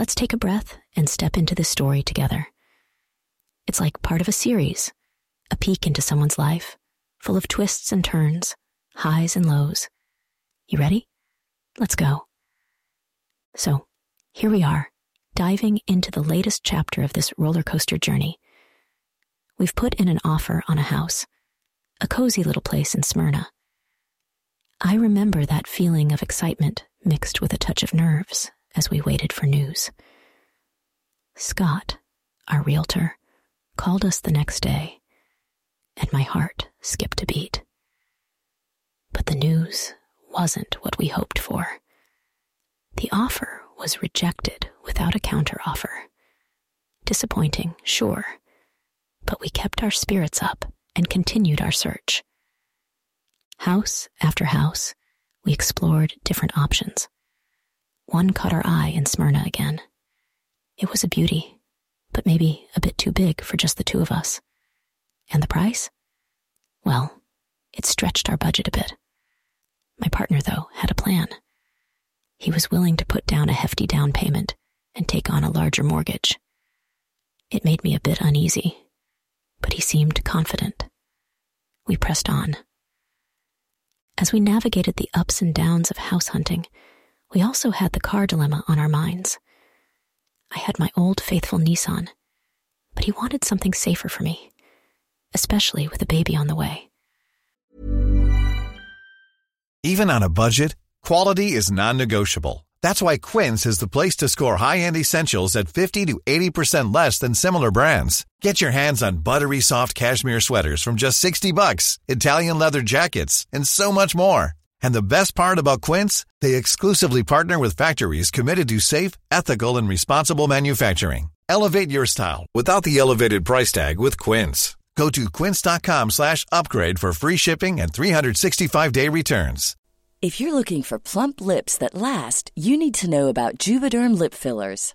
let's take a breath and step into this story together. It's like part of a series, a peek into someone's life, full of twists and turns, highs and lows. You ready? Let's go. So, here we are, diving into the latest chapter of this roller coaster journey. We've put in an offer on a house, a cozy little place in Smyrna. I remember that feeling of excitement mixed with a touch of nerves as we waited for news. Scott, our realtor, called us the next day, and my heart skipped a beat. But the news wasn't what we hoped for. The offer was rejected without a counteroffer. Disappointing, sure, but we kept our spirits up and continued our search. House after house, we explored different options. One caught our eye in Smyrna again. It was a beauty, but maybe a bit too big for just the two of us. And the price? Well, it stretched our budget a bit. My partner, though, had a plan. He was willing to put down a hefty down payment and take on a larger mortgage. It made me a bit uneasy, but he seemed confident. We pressed on. As we navigated the ups and downs of house hunting, we also had the car dilemma on our minds. I had my old faithful Nissan, but he wanted something safer for me, especially with a baby on the way. Even on a budget, quality is non-negotiable. That's why Quince is the place to score high-end essentials at 50 to 80% less than similar brands. Get your hands on buttery soft cashmere sweaters from just 60 bucks, Italian leather jackets, and so much more. And the best part about Quince, they exclusively partner with factories committed to safe, ethical, and responsible manufacturing. Elevate your style without the elevated price tag with Quince. Go to quince.com slash upgrade for free shipping and 365-day returns. If you're looking for plump lips that last, you need to know about Juvederm lip fillers.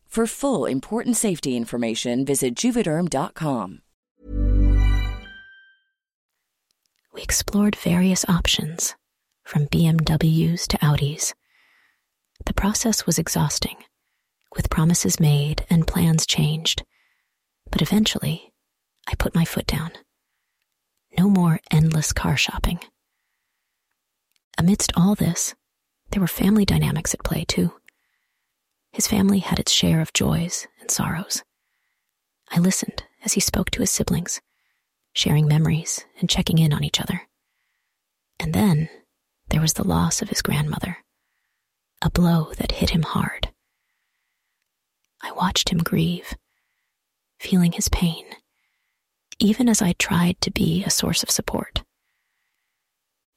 For full important safety information, visit juvederm.com. We explored various options, from BMWs to Audis. The process was exhausting, with promises made and plans changed. But eventually, I put my foot down. No more endless car shopping. Amidst all this, there were family dynamics at play, too. His family had its share of joys and sorrows. I listened as he spoke to his siblings, sharing memories and checking in on each other. And then there was the loss of his grandmother, a blow that hit him hard. I watched him grieve, feeling his pain, even as I tried to be a source of support.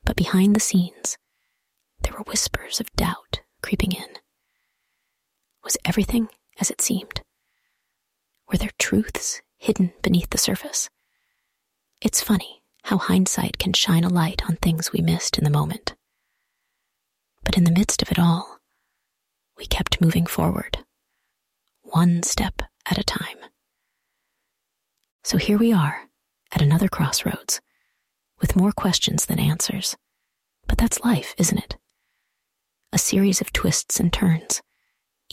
But behind the scenes, there were whispers of doubt creeping in. Was everything as it seemed? Were there truths hidden beneath the surface? It's funny how hindsight can shine a light on things we missed in the moment. But in the midst of it all, we kept moving forward, one step at a time. So here we are at another crossroads, with more questions than answers. But that's life, isn't it? A series of twists and turns,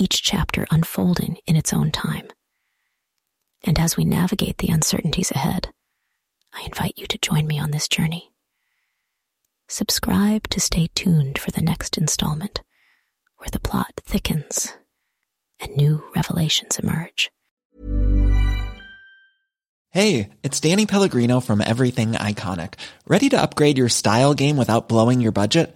each chapter unfolding in its own time. And as we navigate the uncertainties ahead, I invite you to join me on this journey. Subscribe to stay tuned for the next installment, where the plot thickens and new revelations emerge. Hey, it's Danny Pellegrino from Everything Iconic. Ready to upgrade your style game without blowing your budget?